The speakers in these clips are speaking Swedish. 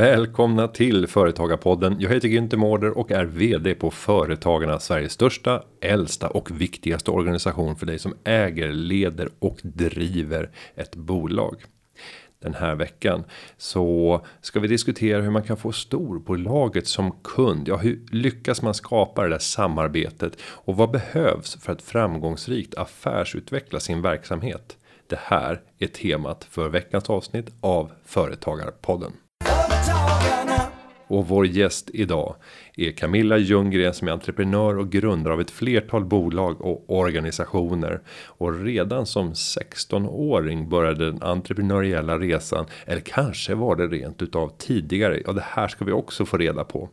Välkomna till Företagarpodden. Jag heter Günther Mårder och är vd på Företagarna, Sveriges största, äldsta och viktigaste organisation för dig som äger, leder och driver ett bolag. Den här veckan så ska vi diskutera hur man kan få storbolaget som kund. Ja, hur lyckas man skapa det där samarbetet och vad behövs för att framgångsrikt affärsutveckla sin verksamhet? Det här är temat för veckans avsnitt av Företagarpodden. Och vår gäst idag är Camilla Ljunggren som är entreprenör och grundare av ett flertal bolag och organisationer. Och redan som 16-åring började den entreprenöriella resan. Eller kanske var det rent utav tidigare. Ja, det här ska vi också få reda på.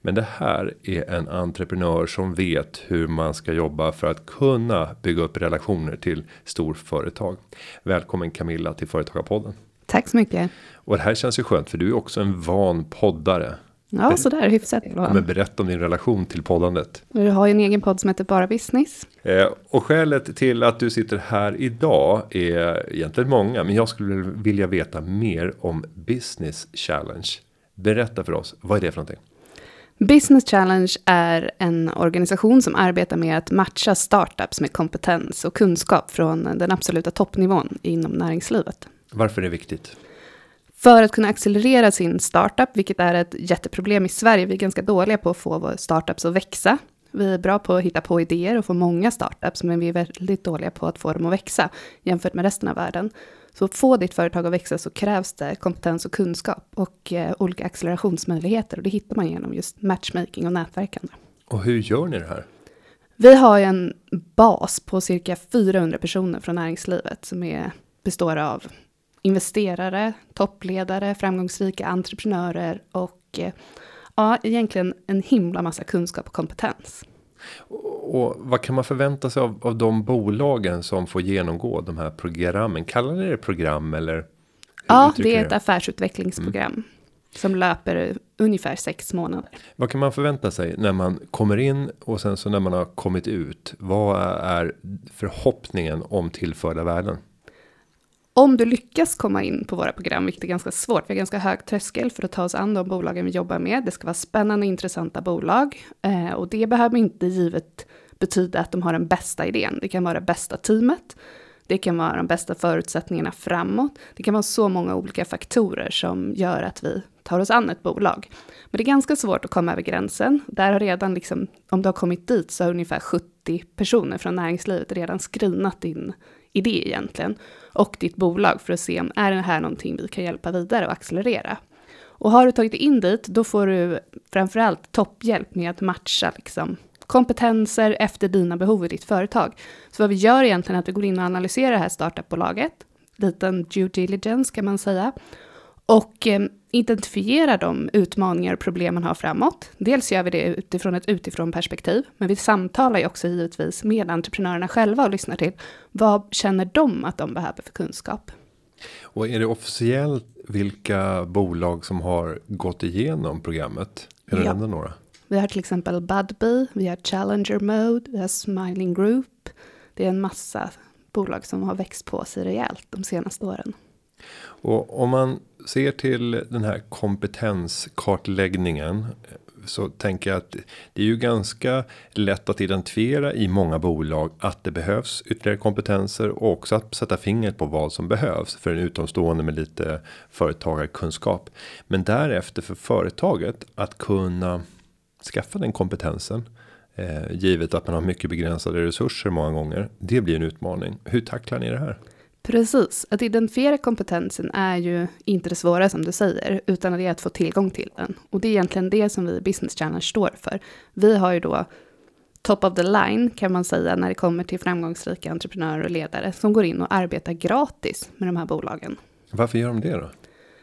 Men det här är en entreprenör som vet hur man ska jobba för att kunna bygga upp relationer till storföretag. Välkommen Camilla till Företagarpodden. Tack så mycket. Och det här känns ju skönt för du är också en van poddare. Ja, sådär hyfsat. Men berätta om din relation till poddandet. Du har ju en egen podd som heter Bara Business. Eh, och skälet till att du sitter här idag är egentligen många. Men jag skulle vilja veta mer om Business Challenge. Berätta för oss, vad är det för någonting? Business Challenge är en organisation som arbetar med att matcha startups med kompetens och kunskap från den absoluta toppnivån inom näringslivet. Varför är det viktigt? För att kunna accelerera sin startup, vilket är ett jätteproblem i Sverige. Vi är ganska dåliga på att få våra startups att växa. Vi är bra på att hitta på idéer och få många startups, men vi är väldigt dåliga på att få dem att växa jämfört med resten av världen. Så att få ditt företag att växa så krävs det kompetens och kunskap och eh, olika accelerationsmöjligheter. Och det hittar man genom just matchmaking och nätverkande. Och hur gör ni det här? Vi har en bas på cirka 400 personer från näringslivet som är, består av investerare, toppledare, framgångsrika entreprenörer och eh, ja, egentligen en himla massa kunskap och kompetens. Och vad kan man förvänta sig av, av de bolagen som får genomgå de här programmen? Kallar ni det program eller? Ja, det är ett affärsutvecklingsprogram. Mm. Som löper ungefär sex månader. Vad kan man förvänta sig när man kommer in och sen så när man har kommit ut? Vad är förhoppningen om tillförda värden? Om du lyckas komma in på våra program, vilket är ganska svårt, vi har ganska hög tröskel för att ta oss an de bolagen vi jobbar med. Det ska vara spännande och intressanta bolag. Eh, och det behöver inte givet betyda att de har den bästa idén. Det kan vara det bästa teamet. Det kan vara de bästa förutsättningarna framåt. Det kan vara så många olika faktorer som gör att vi tar oss an ett bolag. Men det är ganska svårt att komma över gränsen. Där har redan, liksom, om du har kommit dit, så har ungefär 70 personer från näringslivet redan screenat din idé egentligen och ditt bolag för att se om är det här någonting vi kan hjälpa vidare och accelerera. Och har du tagit dig in dit, då får du framförallt topphjälp med att matcha liksom, kompetenser efter dina behov i ditt företag. Så vad vi gör egentligen är att vi går in och analyserar det här startupbolaget, liten due diligence kan man säga, och eh, identifierar de utmaningar och problem man har framåt. Dels gör vi det utifrån ett utifrån perspektiv, men vi samtalar ju också givetvis med entreprenörerna själva och lyssnar till vad känner de att de behöver för kunskap. Och är det officiellt vilka bolag som har gått igenom programmet? Kan du ja. nämna några? Vi har till exempel Budbee, vi har Challenger Mode, vi har Smiling Group. Det är en massa bolag som har växt på sig rejält de senaste åren. Och om man ser till den här kompetenskartläggningen så tänker jag att det är ju ganska lätt att identifiera i många bolag att det behövs ytterligare kompetenser och också att sätta fingret på vad som behövs för en utomstående med lite företagarkunskap. Men därefter för företaget att kunna skaffa den kompetensen eh, givet att man har mycket begränsade resurser många gånger. Det blir en utmaning. Hur tacklar ni det här? Precis, att identifiera kompetensen är ju inte det svåra som du säger, utan det är att få tillgång till den. Och det är egentligen det som vi Business Challenge står för. Vi har ju då top of the line kan man säga när det kommer till framgångsrika entreprenörer och ledare som går in och arbetar gratis med de här bolagen. Varför gör de det då?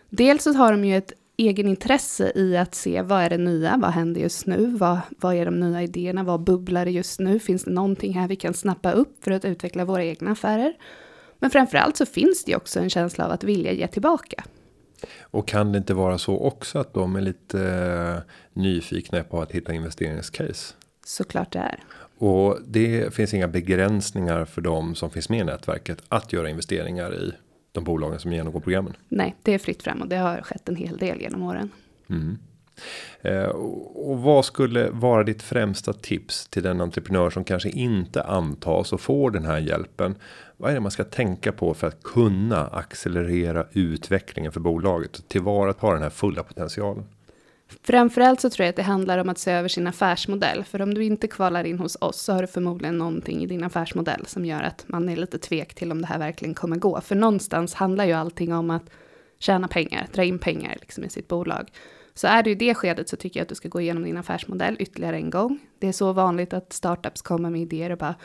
Dels så har de ju ett egenintresse i att se vad är det nya, vad händer just nu, vad, vad är de nya idéerna, vad bubblar det just nu, finns det någonting här vi kan snappa upp för att utveckla våra egna affärer? Men framförallt så finns det också en känsla av att vilja ge tillbaka. Och kan det inte vara så också att de är lite eh, nyfikna på att hitta investeringscase? Såklart det är. Och det finns inga begränsningar för dem som finns med i nätverket att göra investeringar i de bolagen som genomgår programmen. Nej, det är fritt fram och det har skett en hel del genom åren. Mm. Eh, och vad skulle vara ditt främsta tips till den entreprenör som kanske inte antas och får den här hjälpen? Vad är det man ska tänka på för att kunna accelerera utvecklingen för bolaget och tillvarata den här fulla potentialen? Framförallt så tror jag att det handlar om att se över sin affärsmodell. För om du inte kvalar in hos oss så har du förmodligen någonting i din affärsmodell som gör att man är lite tvek till om det här verkligen kommer gå. För någonstans handlar ju allting om att tjäna pengar, dra in pengar liksom i sitt bolag. Så är du i det skedet så tycker jag att du ska gå igenom din affärsmodell ytterligare en gång. Det är så vanligt att startups kommer med idéer och bara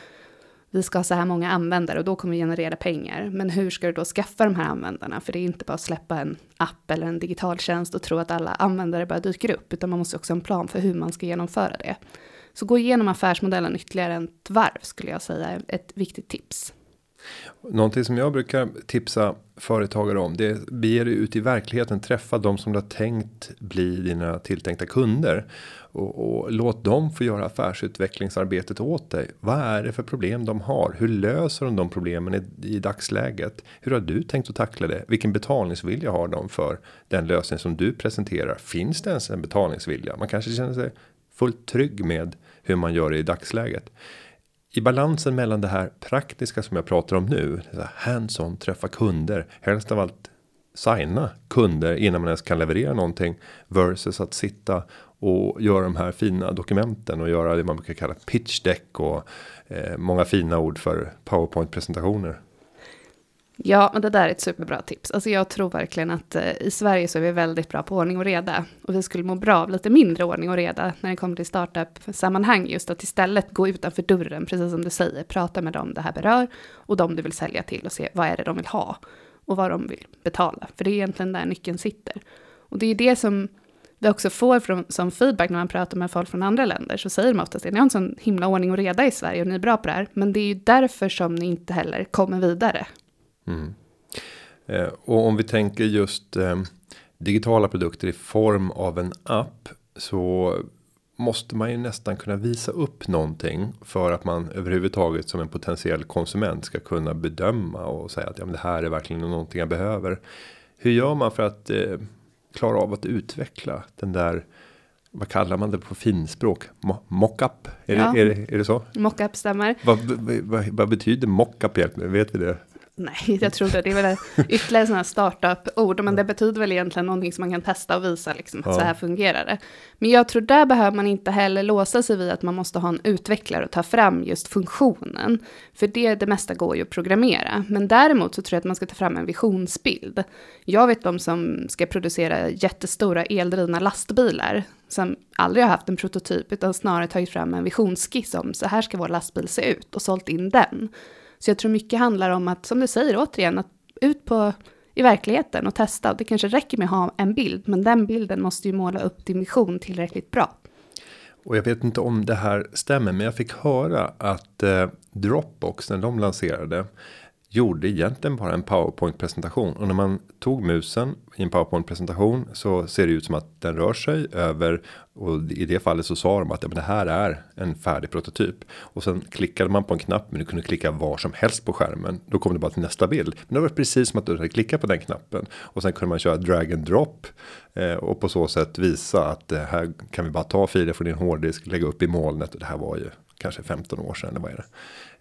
vi ska ha så här många användare och då kommer vi generera pengar. Men hur ska du då skaffa de här användarna? För det är inte bara att släppa en app eller en digital tjänst och tro att alla användare bara dyker upp, utan man måste också ha en plan för hur man ska genomföra det. Så gå igenom affärsmodellen ytterligare ett varv skulle jag säga är ett viktigt tips. Någonting som jag brukar tipsa företagare om det är bege dig ut i verkligheten träffa de som du har tänkt bli dina tilltänkta kunder och, och, låt dem få göra affärsutvecklingsarbetet åt dig. Vad är det för problem de har? Hur löser de de problemen i, i dagsläget? Hur har du tänkt att tackla det? Vilken betalningsvilja har de för den lösning som du presenterar? Finns det ens en betalningsvilja? Man kanske känner sig fullt trygg med hur man gör det i dagsläget i balansen mellan det här praktiska som jag pratar om nu, hands-on träffa kunder, helst av allt signa kunder innan man ens kan leverera någonting versus att sitta och göra de här fina dokumenten och göra det man brukar kalla pitch deck och eh, många fina ord för powerpoint presentationer. Ja, men det där är ett superbra tips. Alltså jag tror verkligen att eh, i Sverige så är vi väldigt bra på ordning och reda. Och vi skulle må bra av lite mindre ordning och reda när det kommer till startup-sammanhang. Just att istället gå utanför dörren, precis som du säger. Prata med dem det här berör och dem du vill sälja till och se vad är det de vill ha. Och vad de vill betala. För det är egentligen där nyckeln sitter. Och det är det som vi också får från, som feedback när man pratar med folk från andra länder. Så säger de oftast att ni har en sån himla ordning och reda i Sverige och ni är bra på det här. Men det är ju därför som ni inte heller kommer vidare. Mm. Eh, och om vi tänker just eh, digitala produkter i form av en app så måste man ju nästan kunna visa upp någonting för att man överhuvudtaget som en potentiell konsument ska kunna bedöma och säga att ja, men det här är verkligen någonting jag behöver. Hur gör man för att eh, klara av att utveckla den där vad kallar man det på finspråk? Mo mockup? Är, ja. det, är, det, är det så? Mockup stämmer. Vad, vad, vad betyder mockup hjälp Vet vi det? Nej, jag tror inte det. är väl ytterligare sådana startup-ord, men det betyder väl egentligen någonting som man kan testa och visa, liksom, ja. så här fungerar det. Men jag tror där behöver man inte heller låsa sig vid att man måste ha en utvecklare och ta fram just funktionen. För det, det mesta går ju att programmera. Men däremot så tror jag att man ska ta fram en visionsbild. Jag vet de som ska producera jättestora eldrivna lastbilar, som aldrig har haft en prototyp, utan snarare tagit fram en visionsskiss om så här ska vår lastbil se ut och sålt in den. Så jag tror mycket handlar om att, som du säger återigen, att ut på i verkligheten och testa. Och det kanske räcker med att ha en bild, men den bilden måste ju måla upp din vision tillräckligt bra. Och jag vet inte om det här stämmer, men jag fick höra att eh, Dropbox när de lanserade gjorde egentligen bara en powerpoint presentation och när man tog musen i en powerpoint presentation så ser det ut som att den rör sig över och i det fallet så sa de att ja, men det här är en färdig prototyp och sen klickade man på en knapp men du kunde klicka var som helst på skärmen. Då kom det bara till nästa bild. Men det var precis som att du hade klickat på den knappen och sen kunde man köra drag and drop eh, och på så sätt visa att det här kan vi bara ta filer från din hårddisk, lägga upp i molnet och det här var ju kanske 15 år sedan eller vad är det?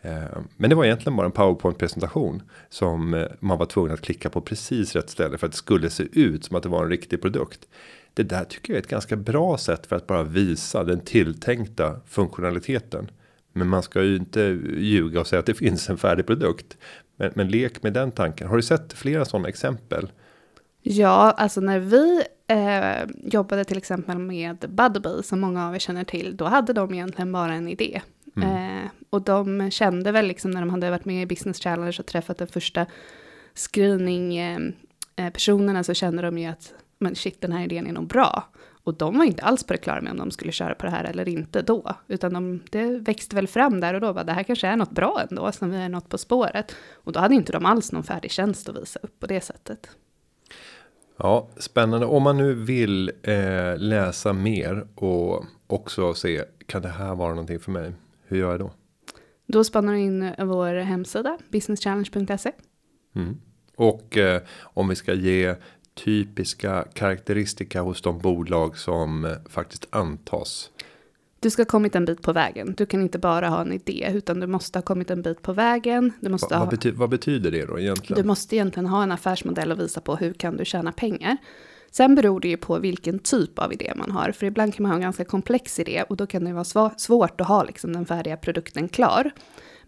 Eh, men det var egentligen bara en powerpoint presentation som eh, man var tvungen att klicka på precis rätt ställe för att det skulle se ut som att det var en riktig produkt. Det där tycker jag är ett ganska bra sätt för att bara visa den tilltänkta funktionaliteten. Men man ska ju inte ljuga och säga att det finns en färdig produkt. Men, men lek med den tanken. Har du sett flera sådana exempel? Ja, alltså när vi eh, jobbade till exempel med Budbee, som många av er känner till, då hade de egentligen bara en idé. Mm. Eh, och de kände väl liksom när de hade varit med i Business Challenge och träffat den första screening eh, eh, personerna så kände de ju att men shit, den här idén är nog bra. Och de var inte alls på det klara med om de skulle köra på det här eller inte då. Utan de, det växte väl fram där och då, bara, det här kanske är något bra ändå, som vi är något på spåret. Och då hade inte de alls någon färdig tjänst att visa upp på det sättet. Ja, spännande. Om man nu vill eh, läsa mer och också se, kan det här vara någonting för mig? Hur gör jag då? Då spannar du in vår hemsida, businesschallenge.se. Mm. Och eh, om vi ska ge typiska karaktäristika hos de bolag som eh, faktiskt antas? Du ska ha kommit en bit på vägen. Du kan inte bara ha en idé, utan du måste ha kommit en bit på vägen. Du måste Va, ha, vad, bety vad betyder det då egentligen? du måste egentligen ha en affärsmodell och visa på hur kan du tjäna pengar. Sen beror det ju på vilken typ av idé man har, för ibland kan man ha en ganska komplex idé och då kan det vara svårt att ha liksom den färdiga produkten klar.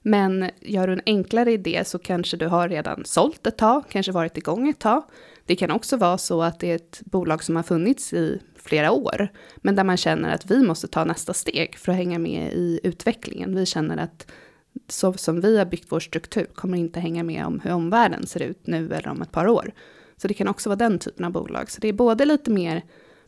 Men gör du en enklare idé så kanske du har redan sålt ett tag, kanske varit igång ett tag. Det kan också vara så att det är ett bolag som har funnits i flera år, men där man känner att vi måste ta nästa steg för att hänga med i utvecklingen. Vi känner att så som vi har byggt vår struktur kommer inte hänga med om hur omvärlden ser ut nu eller om ett par år. Så det kan också vara den typen av bolag. Så det är både lite mer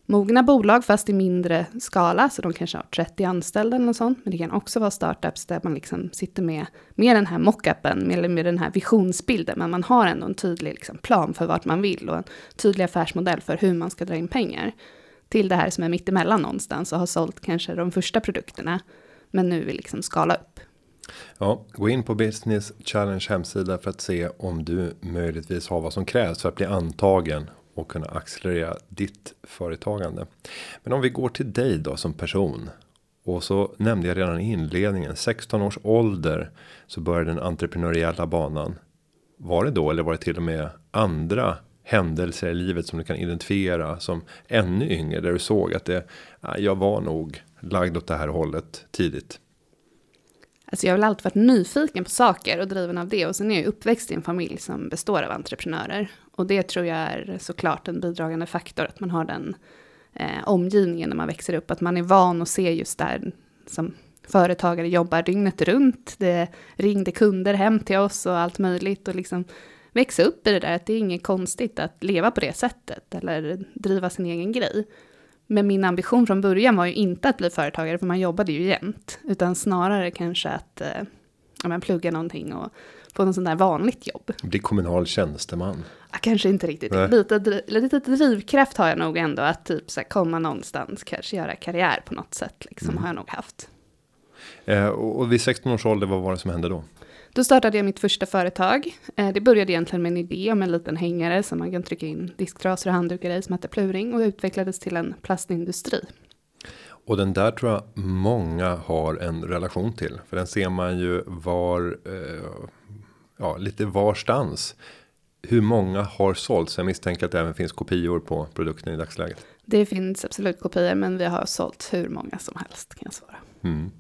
mogna bolag fast i mindre skala, så de kanske har 30 anställda eller något sånt. Men det kan också vara startups där man liksom sitter med, med den här mockupen, med, med den här visionsbilden, men man har ändå en tydlig liksom plan för vart man vill och en tydlig affärsmodell för hur man ska dra in pengar. Till det här som är mittemellan någonstans och har sålt kanske de första produkterna, men nu vill liksom skala upp. Ja, gå in på Business Challenge hemsida för att se om du möjligtvis har vad som krävs för att bli antagen och kunna accelerera ditt företagande. Men om vi går till dig då som person. Och så nämnde jag redan i inledningen 16 års ålder så började den entreprenöriella banan. Var det då eller var det till och med andra händelser i livet som du kan identifiera som ännu yngre där du såg att det ah, jag var nog lagd åt det här hållet tidigt. Alltså jag har väl alltid varit nyfiken på saker och driven av det. Och sen är jag uppväxt i en familj som består av entreprenörer. Och det tror jag är såklart en bidragande faktor, att man har den eh, omgivningen när man växer upp. Att man är van att se just där som företagare jobbar dygnet runt. Det ringde kunder hem till oss och allt möjligt. Och liksom växa upp i det där, att det är inget konstigt att leva på det sättet. Eller driva sin egen grej. Men min ambition från början var ju inte att bli företagare, för man jobbade ju jämt. Utan snarare kanske att eh, ja, men plugga någonting och få någon sån där vanligt jobb. Bli kommunal tjänsteman. Ja, kanske inte riktigt. Lite, lite drivkraft har jag nog ändå att typ så här, komma någonstans, kanske göra karriär på något sätt. Liksom, mm. har jag nog haft. Eh, och vid 16 års ålder, vad var det som hände då? Då startade jag mitt första företag. Eh, det började egentligen med en idé om en liten hängare som man kan trycka in disktrasor och handdukar i som heter Pluring och utvecklades till en plastindustri. Och den där tror jag många har en relation till. För den ser man ju var, eh, ja lite varstans. Hur många har sålts? Jag misstänker att det även finns kopior på produkten i dagsläget. Det finns absolut kopior men vi har sålt hur många som helst kan jag svara. Mm.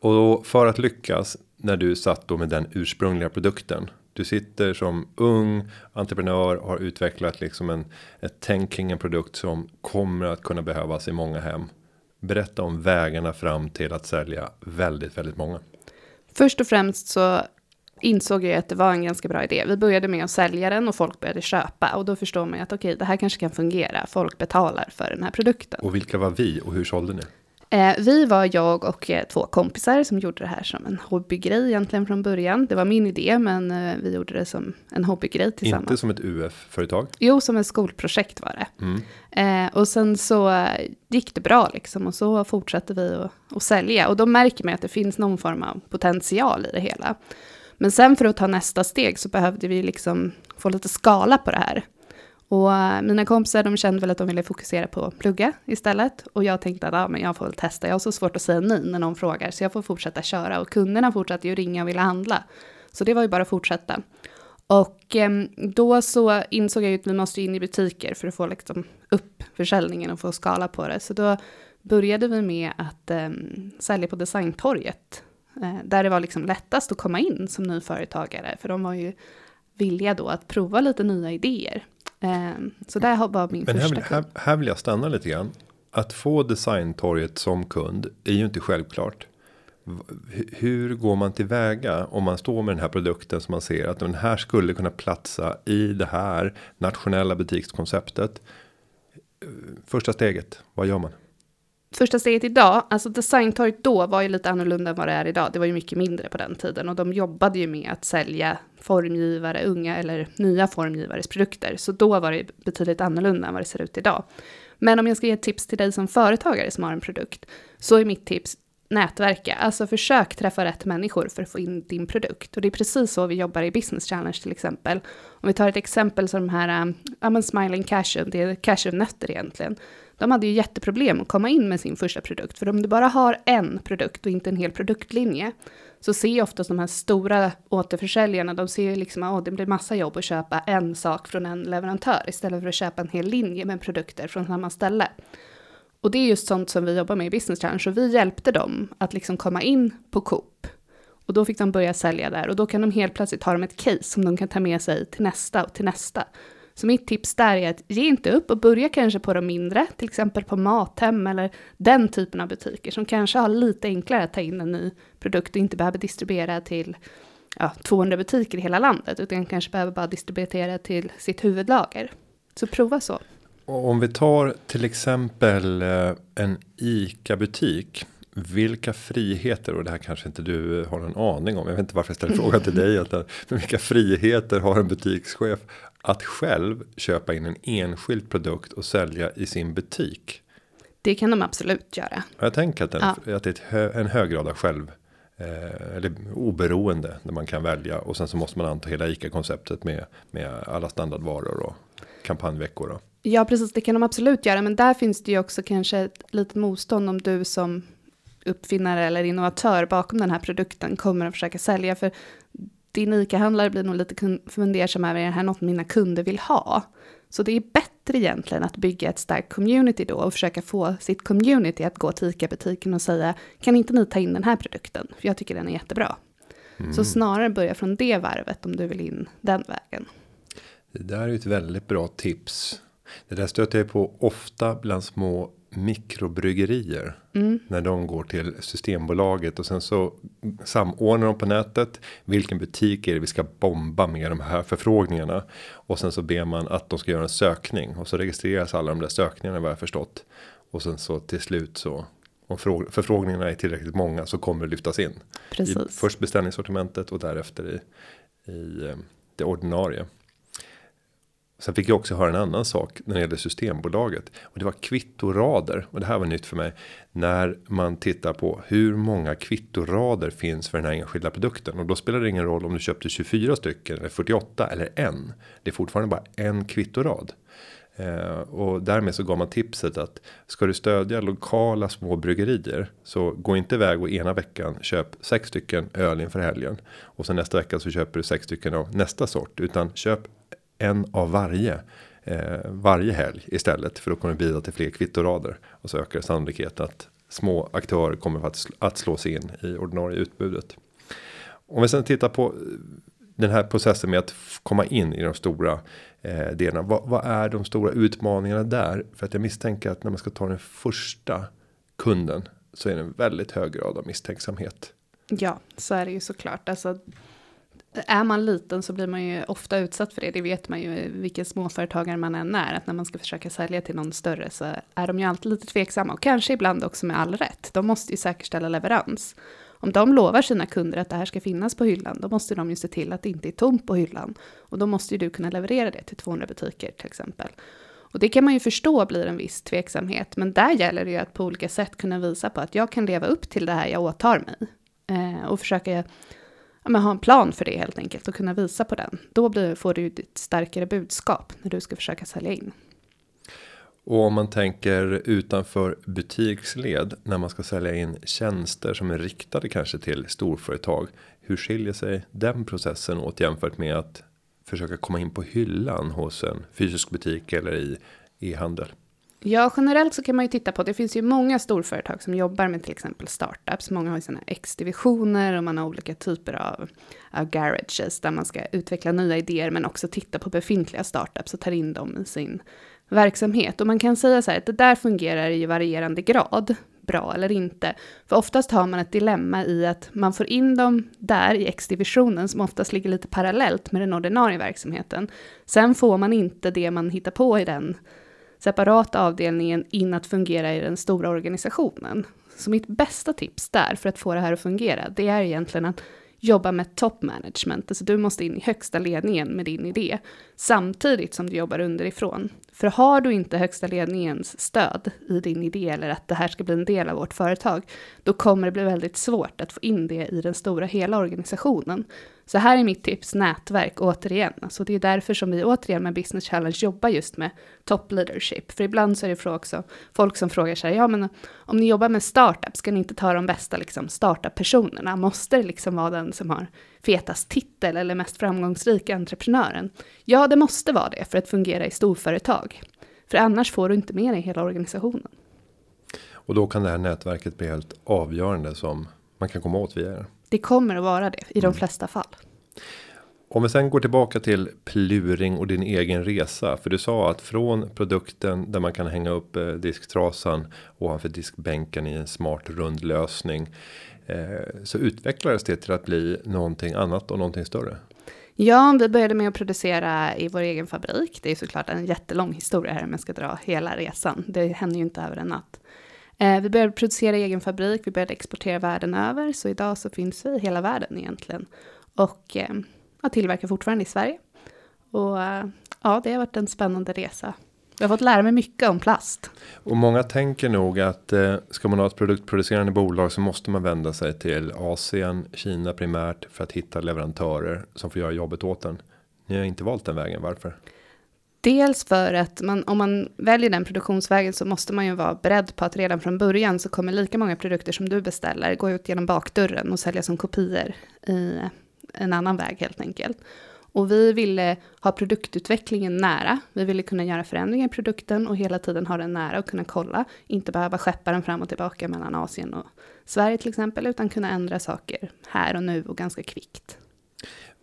Och för att lyckas när du satt då med den ursprungliga produkten. Du sitter som ung entreprenör har utvecklat liksom en ett tänk kring en produkt som kommer att kunna behövas i många hem. Berätta om vägarna fram till att sälja väldigt, väldigt många. Först och främst så insåg jag att det var en ganska bra idé. Vi började med att sälja den och folk började köpa och då förstår man att okej, okay, det här kanske kan fungera. Folk betalar för den här produkten. Och vilka var vi och hur sålde ni? Eh, vi var jag och eh, två kompisar som gjorde det här som en hobbygrej egentligen från början. Det var min idé, men eh, vi gjorde det som en hobbygrej tillsammans. Inte som ett UF-företag? Jo, som ett skolprojekt var det. Mm. och sen så gick det bra liksom och så fortsatte vi att, att sälja. Och då märker man att det finns någon form av potential i det hela. Men sen för att ta nästa steg så behövde vi liksom få lite skala på det här. Och eh, mina kompisar de kände väl att de ville fokusera på att plugga istället. Och jag tänkte att ja, men jag får väl testa. Jag har så svårt att säga nej när någon frågar. Så jag får fortsätta köra. Och kunderna fortsatte ju ringa och ville handla. Så det var ju bara att fortsätta. Och eh, då så insåg jag ju att vi måste in i butiker för att få liksom upp försäljningen och få skala på det. Så då började vi med att eh, sälja på designtorget. Eh, där det var liksom lättast att komma in som ny företagare. För de var ju villiga då att prova lite nya idéer. Ehm, så där var min Men första här, här, här vill jag stanna lite grann. Att få designtorget som kund är ju inte självklart. Hur går man tillväga om man står med den här produkten som man ser att den här skulle kunna platsa i det här nationella butikskonceptet. Första steget, vad gör man? Första steget idag, alltså designtorget då var ju lite annorlunda än vad det är idag. Det var ju mycket mindre på den tiden och de jobbade ju med att sälja formgivare, unga eller nya formgivares produkter. Så då var det betydligt annorlunda än vad det ser ut idag. Men om jag ska ge ett tips till dig som företagare som har en produkt, så är mitt tips, nätverka, alltså försök träffa rätt människor för att få in din produkt. Och det är precis så vi jobbar i Business Challenge till exempel. Om vi tar ett exempel som de här, um, ja men Smiling Cashew, det är cashewnötter egentligen. De hade ju jätteproblem att komma in med sin första produkt, för om du bara har en produkt och inte en hel produktlinje, så ser oftast de här stora återförsäljarna, de ser ju liksom att oh, det blir massa jobb att köpa en sak från en leverantör istället för att köpa en hel linje med produkter från samma ställe. Och det är just sånt som vi jobbar med i Business Challenge, och vi hjälpte dem att liksom komma in på Coop. Och då fick de börja sälja där, och då kan de helt plötsligt ha ett case som de kan ta med sig till nästa och till nästa. Så mitt tips där är att ge inte upp och börja kanske på de mindre, till exempel på Mathem eller den typen av butiker som kanske har lite enklare att ta in en ny produkt och inte behöver distribuera till ja, 200 butiker i hela landet, utan kanske behöver bara distribuera till sitt huvudlager. Så prova så. Om vi tar till exempel eh, en ICA-butik. Vilka friheter, och det här kanske inte du har en aning om. Jag vet inte varför jag ställer frågan till dig. Men vilka friheter har en butikschef att själv köpa in en enskild produkt och sälja i sin butik? Det kan de absolut göra. Jag tänker att, den, ja. att det är hö, en hög grad av själv eh, eller oberoende där man kan välja och sen så måste man anta hela ICA konceptet med med alla standardvaror och kampanjveckor. Då. Ja, precis, det kan de absolut göra, men där finns det ju också kanske ett litet motstånd om du som uppfinnare eller innovatör bakom den här produkten kommer att försöka sälja, för din ICA-handlare blir nog lite fundersam över, är det här något mina kunder vill ha? Så det är bättre egentligen att bygga ett starkt community då och försöka få sitt community att gå till ICA-butiken och säga, kan inte ni ta in den här produkten? För jag tycker den är jättebra. Mm. Så snarare börja från det varvet om du vill in den vägen. Det där är ett väldigt bra tips. Det där stöter jag på ofta bland små mikrobryggerier. Mm. När de går till Systembolaget och sen så samordnar de på nätet. Vilken butik är det vi ska bomba med de här förfrågningarna. Och sen så ber man att de ska göra en sökning. Och så registreras alla de där sökningarna vad jag förstått. Och sen så till slut så. Om förfrågningarna är tillräckligt många så kommer det lyftas in. Precis. I först beställningssortimentet och därefter i, i eh, det ordinarie. Sen fick jag också höra en annan sak när det gäller Systembolaget. Och det var kvittorader. Och det här var nytt för mig. När man tittar på hur många kvittorader finns för den här enskilda produkten. Och då spelar det ingen roll om du köpte 24 stycken eller 48 eller en. Det är fortfarande bara en kvittorad. Eh, och därmed så gav man tipset att ska du stödja lokala små bryggerier så gå inte iväg och ena veckan köp sex stycken öl inför helgen. Och sen nästa vecka så köper du sex stycken av nästa sort. Utan köp en av varje eh, varje helg istället för då kommer det bidra till fler kvittorader och så ökar sannolikheten att små aktörer kommer att, att slå sig in i ordinarie utbudet. Om vi sen tittar på eh, den här processen med att komma in i de stora eh, delarna. Vad, vad, är de stora utmaningarna där? För att jag misstänker att när man ska ta den första kunden så är det en väldigt hög grad av misstänksamhet. Ja, så är det ju såklart. Alltså, är man liten så blir man ju ofta utsatt för det. Det vet man ju vilken småföretagare man än är. Att när man ska försöka sälja till någon större så är de ju alltid lite tveksamma. Och kanske ibland också med all rätt. De måste ju säkerställa leverans. Om de lovar sina kunder att det här ska finnas på hyllan, då måste de ju se till att det inte är tomt på hyllan. Och då måste ju du kunna leverera det till 200 butiker till exempel. Och det kan man ju förstå blir en viss tveksamhet, men där gäller det ju att på olika sätt kunna visa på att jag kan leva upp till det här jag åtar mig. Eh, och försöka ja, men ha en plan för det helt enkelt och kunna visa på den. Då blir, får du ditt starkare budskap när du ska försöka sälja in. Och om man tänker utanför butiksled när man ska sälja in tjänster som är riktade kanske till storföretag. Hur skiljer sig den processen åt jämfört med att försöka komma in på hyllan hos en fysisk butik eller i e-handel? Ja, generellt så kan man ju titta på, det finns ju många storföretag som jobbar med till exempel startups. Många har ju sina X-divisioner och man har olika typer av, av garages där man ska utveckla nya idéer men också titta på befintliga startups och tar in dem i sin verksamhet. Och man kan säga så här att det där fungerar i varierande grad, bra eller inte. För oftast har man ett dilemma i att man får in dem där i X-divisionen som oftast ligger lite parallellt med den ordinarie verksamheten. Sen får man inte det man hittar på i den separata avdelningen in att fungera i den stora organisationen. Så mitt bästa tips där för att få det här att fungera, det är egentligen att jobba med top management. Alltså du måste in i högsta ledningen med din idé, samtidigt som du jobbar underifrån. För har du inte högsta ledningens stöd i din idé eller att det här ska bli en del av vårt företag, då kommer det bli väldigt svårt att få in det i den stora hela organisationen. Så här är mitt tips, nätverk återigen. Alltså det är därför som vi återigen med Business Challenge jobbar just med top leadership. För ibland så är det också folk som frågar sig, ja men om ni jobbar med startup, ska ni inte ta de bästa liksom, startup-personerna? Måste det liksom vara den som har fetast titel eller mest framgångsrika entreprenören? Ja, det måste vara det för att fungera i storföretag. För annars får du inte med dig hela organisationen. Och då kan det här nätverket bli helt avgörande som man kan komma åt via er. Det kommer att vara det i de mm. flesta fall. Om vi sen går tillbaka till pluring och din egen resa. För du sa att från produkten där man kan hänga upp eh, disktrasan ovanför diskbänken i en smart rund lösning. Eh, så utvecklades det till att bli någonting annat och någonting större. Ja, vi började med att producera i vår egen fabrik. Det är såklart en jättelång historia här om jag ska dra hela resan. Det händer ju inte över en natt. Eh, vi började producera i egen fabrik, vi började exportera världen över, så idag så finns vi i hela världen egentligen. Och eh, jag tillverkar fortfarande i Sverige. Och eh, ja, det har varit en spännande resa. Jag har fått lära mig mycket om plast. Och många tänker nog att eh, ska man ha ett produktproducerande bolag så måste man vända sig till Asien, Kina primärt för att hitta leverantörer som får göra jobbet åt en. Ni har inte valt den vägen, varför? Dels för att man, om man väljer den produktionsvägen så måste man ju vara beredd på att redan från början så kommer lika många produkter som du beställer gå ut genom bakdörren och säljas som kopior i en annan väg helt enkelt. Och vi ville ha produktutvecklingen nära. Vi ville kunna göra förändringar i produkten och hela tiden ha den nära och kunna kolla. Inte behöva skeppa den fram och tillbaka mellan Asien och Sverige till exempel, utan kunna ändra saker här och nu och ganska kvickt.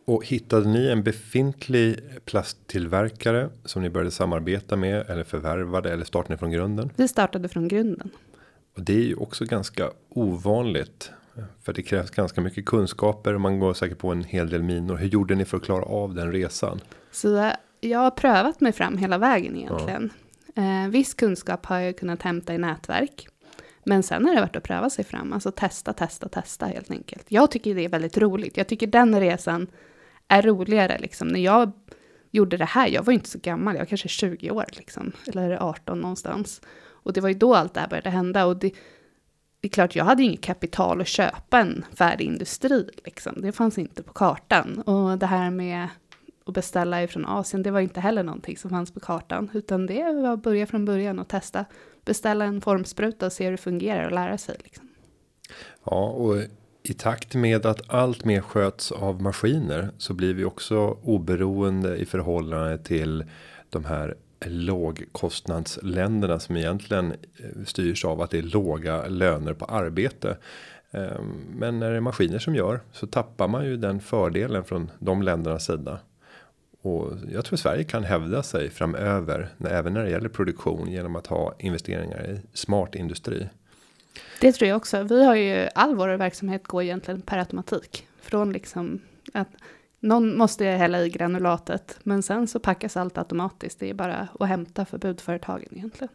Och hittade ni en befintlig plasttillverkare som ni började samarbeta med eller förvärvade eller startade från grunden? Vi startade från grunden. Och det är ju också ganska ovanligt. För det krävs ganska mycket kunskaper och man går säkert på en hel del minor. Hur gjorde ni för att klara av den resan? Så jag har prövat mig fram hela vägen egentligen. Ja. Eh, viss kunskap har jag kunnat hämta i nätverk. Men sen har det varit att pröva sig fram, alltså testa, testa, testa helt enkelt. Jag tycker det är väldigt roligt. Jag tycker den resan är roligare liksom. När jag gjorde det här, jag var inte så gammal, jag var kanske 20 år liksom, eller 18 någonstans. Och det var ju då allt det här började hända. Och det, det är klart, jag hade inget kapital att köpa en färdig industri, liksom. Det fanns inte på kartan. Och det här med att beställa ifrån Asien, det var inte heller någonting som fanns på kartan, utan det var att börja från början och testa. Beställa en formspruta och se hur det fungerar och lära sig. Liksom. Ja, och i takt med att allt mer sköts av maskiner så blir vi också oberoende i förhållande till de här lågkostnadsländerna som egentligen eh, styrs av att det är låga löner på arbete. Ehm, men när det är maskiner som gör så tappar man ju den fördelen från de ländernas sida. Och jag tror Sverige kan hävda sig framöver även när det gäller produktion genom att ha investeringar i smart industri. Det tror jag också. Vi har ju all vår verksamhet går egentligen per automatik. Från liksom att någon måste hälla i granulatet, men sen så packas allt automatiskt. Det är bara att hämta för budföretagen egentligen.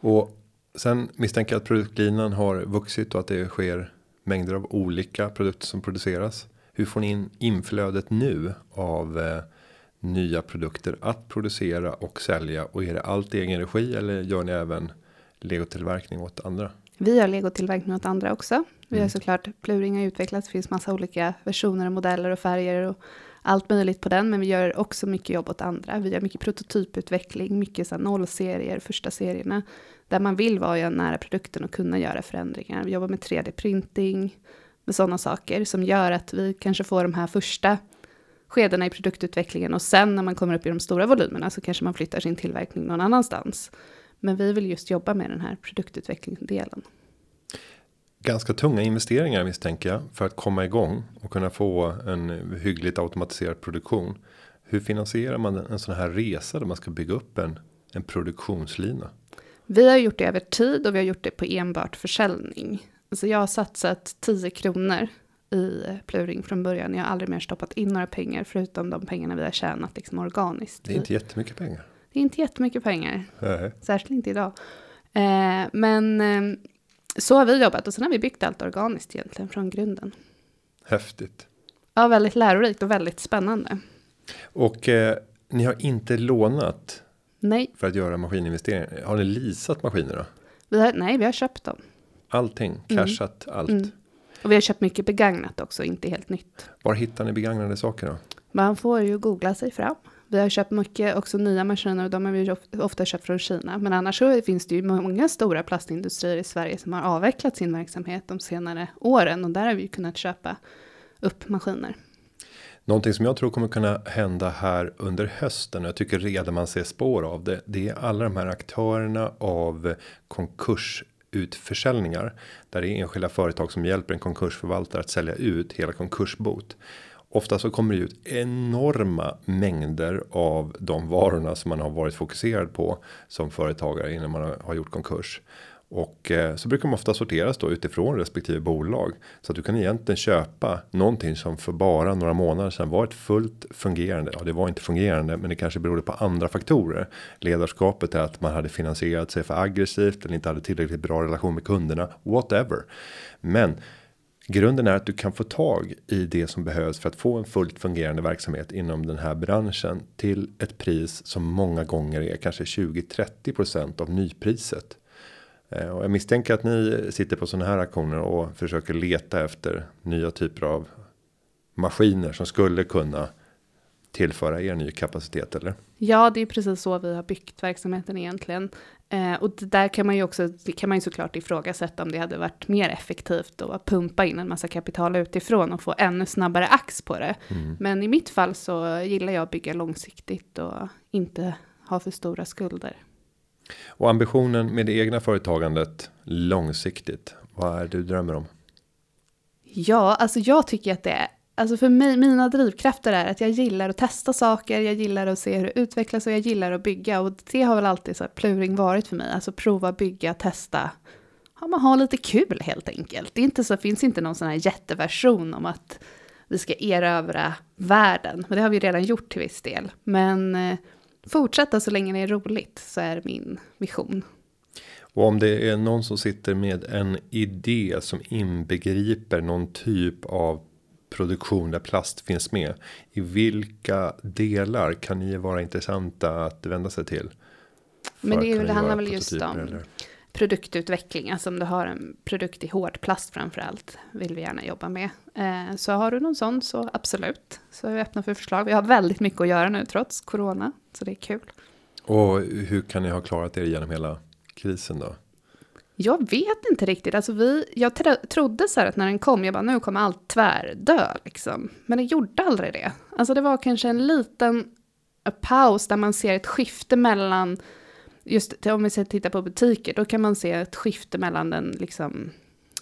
Och sen misstänker jag att produktlinan har vuxit och att det sker mängder av olika produkter som produceras. Hur får ni in inflödet nu av eh, nya produkter att producera och sälja och är det allt i egen regi eller gör ni även legotillverkning åt andra? Vi har legotillverkning åt andra också. Vi har mm. såklart Pluring har utvecklats. Det finns massa olika versioner och modeller och färger och allt möjligt på den. Men vi gör också mycket jobb åt andra. Vi gör mycket prototyputveckling, mycket så nollserier, första serierna. Där man vill vara nära produkten och kunna göra förändringar. Vi jobbar med 3D-printing, med sådana saker som gör att vi kanske får de här första skedena i produktutvecklingen och sen när man kommer upp i de stora volymerna så kanske man flyttar sin tillverkning någon annanstans. Men vi vill just jobba med den här produktutvecklingsdelen. Ganska tunga investeringar misstänker jag för att komma igång och kunna få en hyggligt automatiserad produktion. Hur finansierar man en sån här resa där man ska bygga upp en, en produktionslina? Vi har gjort det över tid och vi har gjort det på enbart försäljning. Alltså jag har satsat 10 kronor i Pluring från början. Jag har aldrig mer stoppat in några pengar förutom de pengarna vi har tjänat liksom organiskt. Det är inte jättemycket pengar. Det är inte jättemycket pengar. Nej. Särskilt inte idag. Eh, men eh, så har vi jobbat och sen har vi byggt allt organiskt egentligen från grunden. Häftigt. Ja, väldigt lärorikt och väldigt spännande. Och eh, ni har inte lånat Nej, för att göra maskininvesteringar. Har ni leasat maskiner då? vi har, nej, vi har köpt dem. Allting, cashat allt. Mm. Och vi har köpt mycket begagnat också, inte helt nytt. Var hittar ni begagnade saker då? Man får ju googla sig fram. Vi har köpt mycket också nya maskiner och de har vi ju ofta köpt från Kina. Men annars så finns det ju många stora plastindustrier i Sverige som har avvecklat sin verksamhet de senare åren och där har vi ju kunnat köpa upp maskiner. Någonting som jag tror kommer kunna hända här under hösten. och Jag tycker redan man ser spår av det. Det är alla de här aktörerna av konkurs utförsäljningar Där det är enskilda företag som hjälper en konkursförvaltare att sälja ut hela konkursbot. Ofta så kommer det ut enorma mängder av de varorna som man har varit fokuserad på som företagare innan man har- gjort konkurs. Och eh, så brukar de ofta sorteras då utifrån respektive bolag. Så att du kan egentligen köpa någonting som för bara några månader sedan var ett fullt fungerande. Ja, det var inte fungerande, men det kanske berodde på andra faktorer. Ledarskapet är att man hade finansierat sig för aggressivt eller inte hade tillräckligt bra relation med kunderna. Whatever. Men Grunden är att du kan få tag i det som behövs för att få en fullt fungerande verksamhet inom den här branschen till ett pris som många gånger är kanske 20-30% av nypriset. Eh, och jag misstänker att ni sitter på sådana här aktioner och försöker leta efter nya typer av maskiner som skulle kunna tillföra er ny kapacitet eller? Ja, det är precis så vi har byggt verksamheten egentligen. Eh, och det där kan man ju också, det kan man ju såklart ifrågasätta om det hade varit mer effektivt att pumpa in en massa kapital utifrån och få ännu snabbare ax på det. Men i mitt fall så gillar jag att bygga långsiktigt och inte ha för stora skulder. Och ambitionen med det egna företagandet långsiktigt. Vad är det du drömmer om? Ja, alltså jag tycker att det är, alltså för mig, mina drivkrafter är att jag gillar att testa saker, jag gillar att se hur det utvecklas och jag gillar att bygga. Och det har väl alltid så här pluring varit för mig, alltså prova, bygga, testa. Ja, man har lite kul helt enkelt. Det är inte så, finns inte någon sån här jätteversion om att vi ska erövra världen. Men det har vi redan gjort till viss del. Men eh, fortsätta så länge det är roligt så är min vision. Och om det är någon som sitter med en idé som inbegriper någon typ av produktion där plast finns med. I vilka delar kan ni vara intressanta att vända sig till? Men det, är, det handlar väl just om eller- produktutveckling, alltså om du har en produkt i hårdplast framför allt, vill vi gärna jobba med. Eh, så har du någon sån så absolut, så är vi öppna för förslag. Vi har väldigt mycket att göra nu trots corona, så det är kul. Och hur kan ni ha klarat er genom hela krisen då? Jag vet inte riktigt, alltså vi, jag tro- trodde så här att när den kom, jag bara nu kommer allt tvärdö liksom. Men det gjorde aldrig det. Alltså det var kanske en liten paus där man ser ett skifte mellan, just om vi tittar på butiker, då kan man se ett skifte mellan den liksom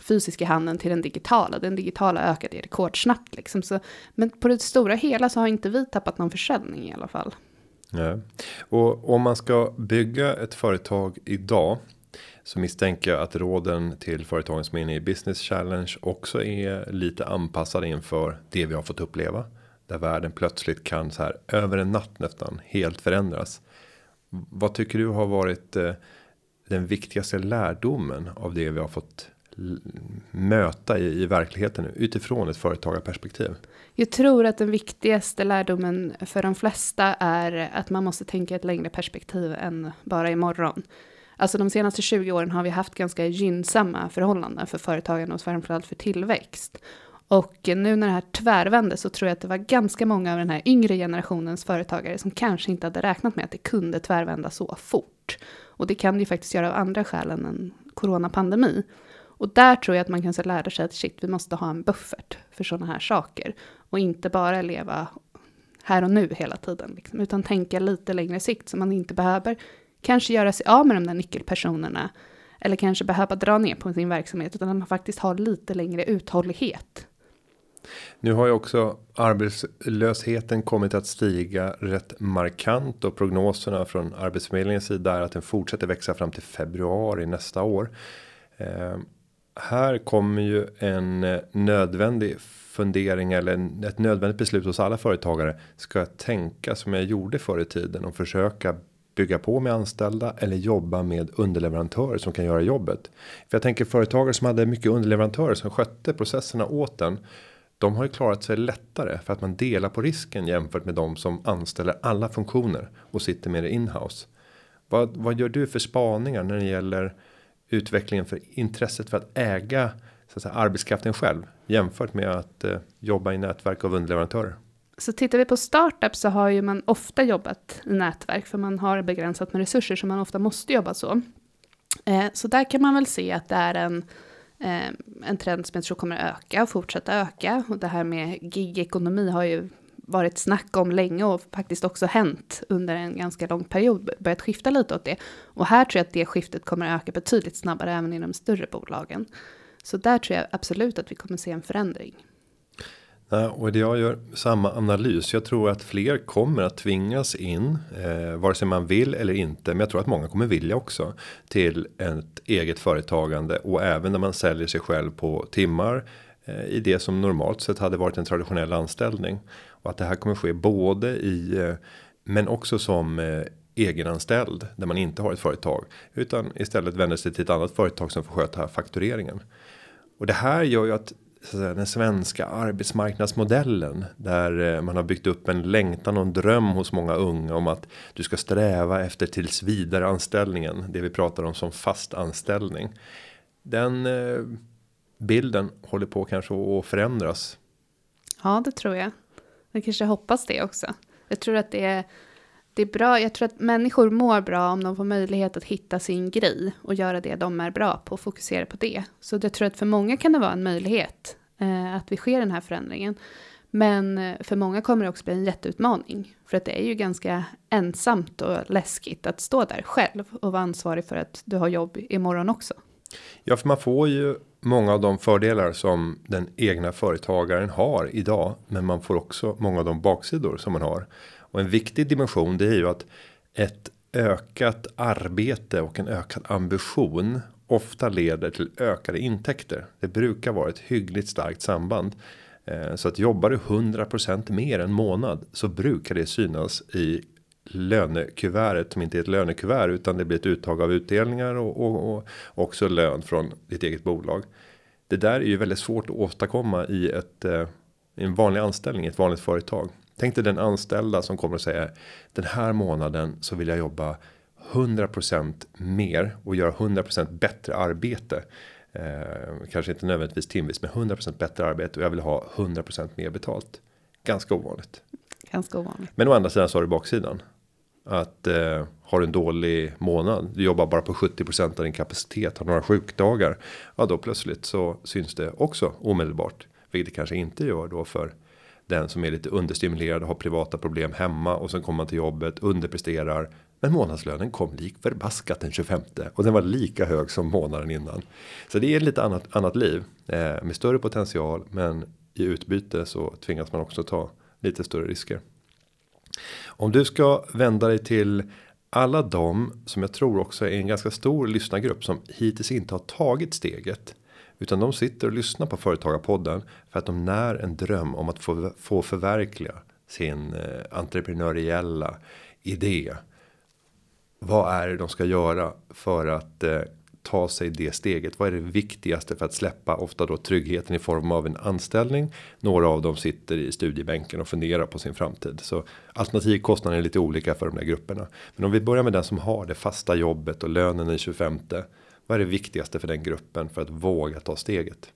fysiska handeln till den digitala. Den digitala ökade rekordsnabbt liksom. Så, men på det stora hela så har inte vi tappat någon försäljning i alla fall. Nej. Och om man ska bygga ett företag idag. Så misstänker jag att råden till företagen som är inne i business challenge också är lite anpassade inför det vi har fått uppleva. Där världen plötsligt kan så här över en natt nästan helt förändras. Vad tycker du har varit eh, den viktigaste lärdomen av det vi har fått möta i, i verkligheten nu, utifrån ett företagarperspektiv? Jag tror att den viktigaste lärdomen för de flesta är att man måste tänka ett längre perspektiv än bara imorgon. Alltså de senaste 20 åren har vi haft ganska gynnsamma förhållanden för företagen och framförallt för tillväxt. Och nu när det här tvärvände så tror jag att det var ganska många av den här yngre generationens företagare som kanske inte hade räknat med att det kunde tvärvända så fort. Och det kan det ju faktiskt göra av andra skäl än en coronapandemi. Och där tror jag att man kanske lärde sig att shit, vi måste ha en buffert för sådana här saker. Och inte bara leva här och nu hela tiden, liksom, utan tänka lite längre sikt så man inte behöver kanske göra sig av med de där nyckelpersonerna eller kanske behöva dra ner på sin verksamhet, utan att man faktiskt har lite längre uthållighet. Nu har ju också arbetslösheten kommit att stiga rätt markant och prognoserna från arbetsförmedlingens sida är att den fortsätter växa fram till februari nästa år. Eh, här kommer ju en eh, nödvändig fundering eller ett nödvändigt beslut hos alla företagare. Ska jag tänka som jag gjorde förr i tiden och försöka bygga på med anställda eller jobba med underleverantörer som kan göra jobbet. För jag tänker företagare som hade mycket underleverantörer som skötte processerna åt den. De har ju klarat sig lättare för att man delar på risken jämfört med de som anställer alla funktioner och sitter med det inhouse. Vad, vad gör du för spaningar när det gäller utvecklingen för intresset för att äga så att säga, arbetskraften själv jämfört med att eh, jobba i nätverk av underleverantörer? Så tittar vi på startup så har ju man ofta jobbat i nätverk för man har begränsat med resurser så man ofta måste jobba så. Eh, så där kan man väl se att det är en, eh, en trend som jag tror kommer öka och fortsätta öka. Och det här med gigekonomi har ju varit snack om länge och faktiskt också hänt under en ganska lång period, börjat skifta lite åt det. Och här tror jag att det skiftet kommer öka betydligt snabbare även i de större bolagen. Så där tror jag absolut att vi kommer se en förändring. Ja, och det jag gör samma analys. Jag tror att fler kommer att tvingas in, eh, vare sig man vill eller inte. Men jag tror att många kommer vilja också till ett eget företagande och även när man säljer sig själv på timmar eh, i det som normalt sett hade varit en traditionell anställning och att det här kommer ske både i eh, men också som eh, egenanställd där man inte har ett företag utan istället vänder sig till ett annat företag som får sköta faktureringen. Och det här gör ju att säga, den svenska arbetsmarknadsmodellen där eh, man har byggt upp en längtan och en dröm hos många unga om att du ska sträva efter tills vidare anställningen. Det vi pratar om som fast anställning. Den eh, bilden håller på kanske att förändras. Ja, det tror jag. Jag kanske hoppas det också. Jag tror att det är det är bra, jag tror att människor mår bra om de får möjlighet att hitta sin grej och göra det de är bra på och fokusera på det. Så jag tror att för många kan det vara en möjlighet eh, att vi sker den här förändringen. Men eh, för många kommer det också bli en jätteutmaning. För att det är ju ganska ensamt och läskigt att stå där själv och vara ansvarig för att du har jobb imorgon också. Ja, för man får ju många av de fördelar som den egna företagaren har idag. Men man får också många av de baksidor som man har. Och en viktig dimension det är ju att ett ökat arbete och en ökad ambition ofta leder till ökade intäkter. Det brukar vara ett hyggligt starkt samband. Eh, så att jobbar du 100% mer en månad så brukar det synas i lönekuvertet som inte är ett lönekuvert utan det blir ett uttag av utdelningar och, och, och också lön från ditt eget bolag. Det där är ju väldigt svårt att åstadkomma i ett eh, i en vanlig anställning i ett vanligt företag. Tänk dig den anställda som kommer och säger den här månaden så vill jag jobba 100% mer och göra 100% bättre arbete. Eh, kanske inte nödvändigtvis timvis men 100% bättre arbete och jag vill ha 100% mer betalt. Ganska ovanligt. Ganska ovanligt. Men å andra sidan så har du baksidan. Att eh, har du en dålig månad, du jobbar bara på 70% av din kapacitet, har några sjukdagar. Ja då plötsligt så syns det också omedelbart. Vilket det kanske inte gör då för den som är lite understimulerad och har privata problem hemma och sen kommer man till jobbet underpresterar. Men månadslönen kom lik förbaskat den 25 och den var lika hög som månaden innan. Så det är lite annat annat liv eh, med större potential, men i utbyte så tvingas man också ta lite större risker. Om du ska vända dig till alla de som jag tror också är en ganska stor lyssnargrupp som hittills inte har tagit steget utan de sitter och lyssnar på företagarpodden för att de när en dröm om att få, få förverkliga sin eh, entreprenöriella idé. Vad är det de ska göra för att eh, ta sig det steget? Vad är det viktigaste för att släppa ofta då tryggheten i form av en anställning? Några av dem sitter i studiebänken och funderar på sin framtid. Så alternativkostnaden är lite olika för de där grupperna. Men om vi börjar med den som har det fasta jobbet och lönen i 25 vad är det viktigaste för den gruppen för att våga ta steget?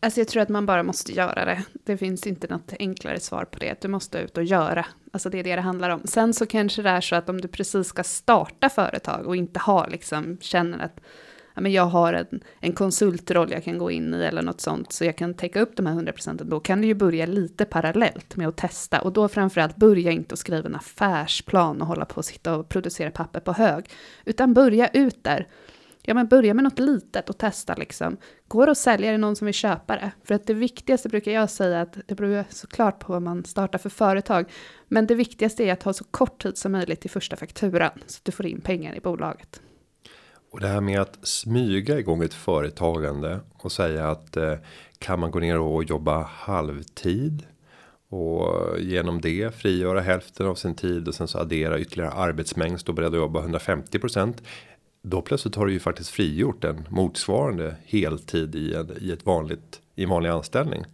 Alltså jag tror att man bara måste göra det. Det finns inte något enklare svar på det. Du måste ut och göra. Alltså det är det det handlar om. Sen så kanske det är så att om du precis ska starta företag och inte har liksom känner att ja, men jag har en, en konsultroll jag kan gå in i eller något sånt så jag kan täcka upp de här 100 procenten. Då kan du ju börja lite parallellt med att testa och då framförallt börja inte att skriva en affärsplan och hålla på att sitta och producera papper på hög, utan börja ut där. Ja, men börja med något litet och testa liksom. Går det att sälja det någon som vill köpa det? För att det viktigaste brukar jag säga att det beror såklart på vad man startar för företag. Men det viktigaste är att ha så kort tid som möjligt till första fakturan så att du får in pengar i bolaget. Och det här med att smyga igång ett företagande och säga att eh, kan man gå ner och jobba halvtid och genom det frigöra hälften av sin tid och sen så addera ytterligare arbetsmängd stå beredd att jobba 150% Då plötsligt har du ju faktiskt frigjort en motsvarande heltid i, en, i ett vanligt i vanlig anställning.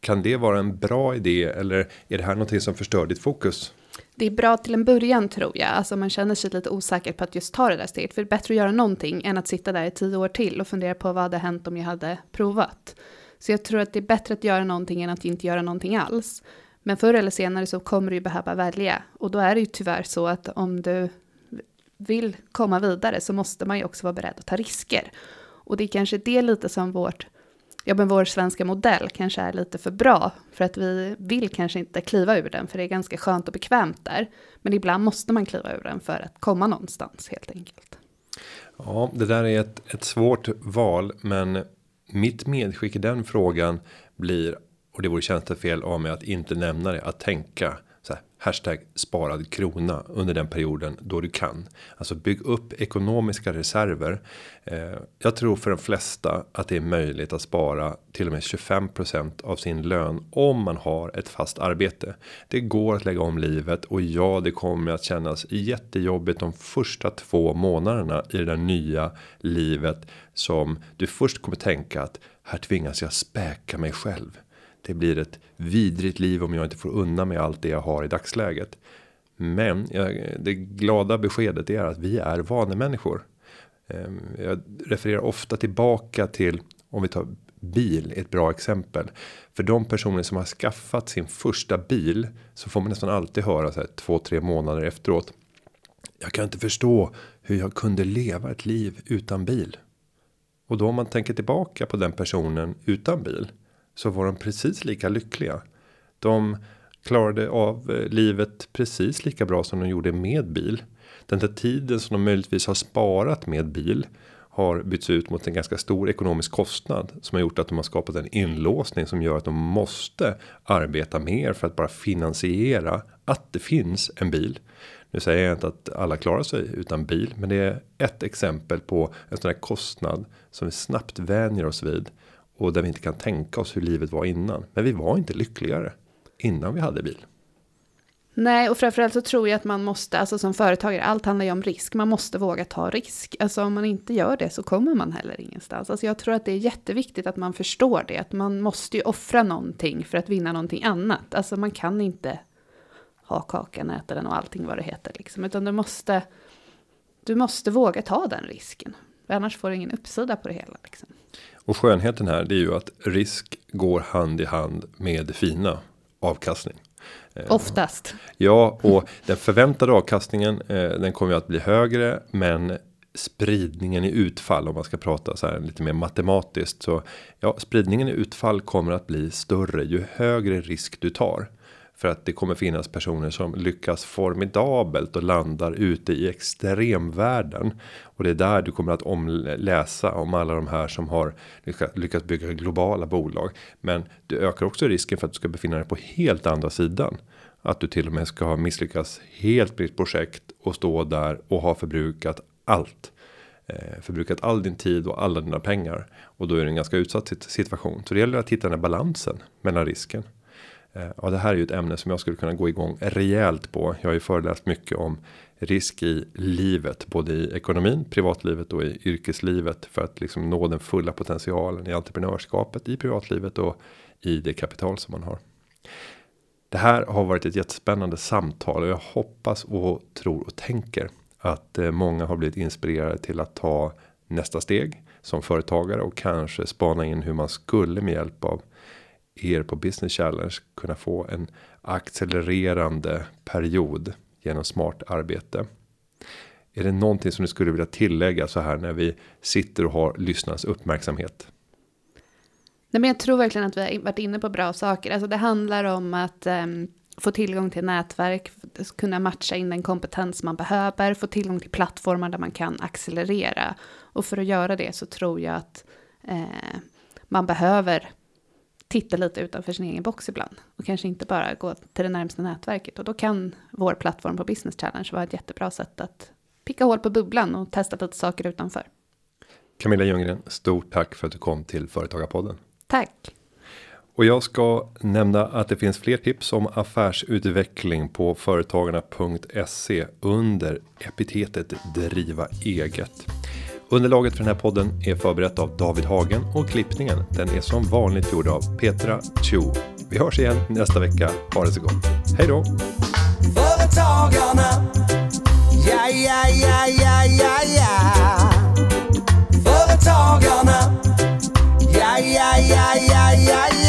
Kan det vara en bra idé eller är det här någonting som förstör ditt fokus? Det är bra till en början tror jag, alltså man känner sig lite osäker på att just ta det där steget. För det är bättre att göra någonting än att sitta där i tio år till och fundera på vad hade hänt om jag hade provat. Så jag tror att det är bättre att göra någonting än att inte göra någonting alls. Men förr eller senare så kommer du ju behöva välja. Och då är det ju tyvärr så att om du vill komma vidare så måste man ju också vara beredd att ta risker. Och det är kanske det lite som vårt, ja men vår svenska modell kanske är lite för bra. För att vi vill kanske inte kliva ur den, för det är ganska skönt och bekvämt där. Men ibland måste man kliva ur den för att komma någonstans helt enkelt. Ja, det där är ett, ett svårt val, men mitt medskick i den frågan blir och det vore tjänstefel av mig att inte nämna det att tänka så här, hashtag sparad krona under den perioden då du kan. Alltså bygg upp ekonomiska reserver. Eh, jag tror för de flesta att det är möjligt att spara till och med 25% av sin lön om man har ett fast arbete. Det går att lägga om livet och ja, det kommer att kännas jättejobbigt de första två månaderna i det där nya livet som du först kommer tänka att här tvingas jag späka mig själv. Det blir ett vidrigt liv om jag inte får undan mig allt det jag har i dagsläget. Men det glada beskedet är att vi är vanemänniskor. Ehm, jag refererar ofta tillbaka till om vi tar bil ett bra exempel. För de personer som har skaffat sin första bil så får man nästan alltid höra så här två, tre månader efteråt. Jag kan inte förstå hur jag kunde leva ett liv utan bil. Och då om man tänker tillbaka på den personen utan bil så var de precis lika lyckliga. De klarade av eh, livet precis lika bra som de gjorde med bil. Den där tiden som de möjligtvis har sparat med bil har bytts ut mot en ganska stor ekonomisk kostnad som har gjort att de har skapat en inlåsning som gör att de måste arbeta mer för att bara finansiera att det finns en bil. Nu säger jag inte att alla klarar sig utan bil, men det är ett exempel på en sån här kostnad som vi snabbt vänjer oss vid och där vi inte kan tänka oss hur livet var innan. Men vi var inte lyckligare innan vi hade bil. Nej, och framförallt så tror jag att man måste, alltså som företagare, allt handlar ju om risk. Man måste våga ta risk. Alltså om man inte gör det så kommer man heller ingenstans. Alltså jag tror att det är jätteviktigt att man förstår det. Att man måste ju offra någonting för att vinna någonting annat. Alltså man kan inte ha kakan, äta den och allting vad det heter liksom. Utan du måste, du måste våga ta den risken. För annars får du ingen uppsida på det hela liksom. Och skönheten här det är ju att risk går hand i hand med fina avkastning. Eh, Oftast. Ja, och den förväntade avkastningen eh, den kommer ju att bli högre, men spridningen i utfall om man ska prata så här lite mer matematiskt så ja, spridningen i utfall kommer att bli större ju högre risk du tar. För att det kommer finnas personer som lyckas formidabelt och landar ute i extremvärlden. Och det är där du kommer att omläsa om alla de här som har lyckats bygga globala bolag. Men du ökar också risken för att du ska befinna dig på helt andra sidan. Att du till och med ska ha misslyckats helt med ditt projekt och stå där och ha förbrukat allt eh, förbrukat all din tid och alla dina pengar och då är det en ganska utsatt situation. Så det gäller att hitta den här balansen mellan risken Eh, ja, det här är ju ett ämne som jag skulle kunna gå igång rejält på. Jag har ju föreläst mycket om risk i livet, både i ekonomin, privatlivet och i yrkeslivet för att liksom nå den fulla potentialen i entreprenörskapet i privatlivet och i det kapital som man har. Det här har varit ett jättespännande samtal och jag hoppas och tror och tänker att eh, många har blivit inspirerade till att ta nästa steg som företagare och kanske spana in hur man skulle med hjälp av er på Business Challenge kunna få en accelererande period genom smart arbete. Är det någonting som du skulle vilja tillägga så här när vi sitter och har lyssnarnas uppmärksamhet? Nej, men jag tror verkligen att vi har varit inne på bra saker. Alltså det handlar om att um, få tillgång till nätverk, kunna matcha in den kompetens man behöver, få tillgång till plattformar där man kan accelerera. Och för att göra det så tror jag att eh, man behöver titta lite utanför sin egen box ibland. Och kanske inte bara gå till det närmsta nätverket. Och då kan vår plattform på Business Challenge vara ett jättebra sätt att picka hål på bubblan och testa lite saker utanför. Camilla Ljunggren, stort tack för att du kom till Företagarpodden. Tack. Och jag ska nämna att det finns fler tips om affärsutveckling på företagarna.se under epitetet driva eget. Underlaget för den här podden är förberett av David Hagen och klippningen den är som vanligt gjord av Petra Chu. Vi hörs igen nästa vecka. Ha det så gott. Hej då! Företagarna. Ja, ja, ja, ja, ja, ja. Företagarna. Ja, ja, ja, ja, ja, ja.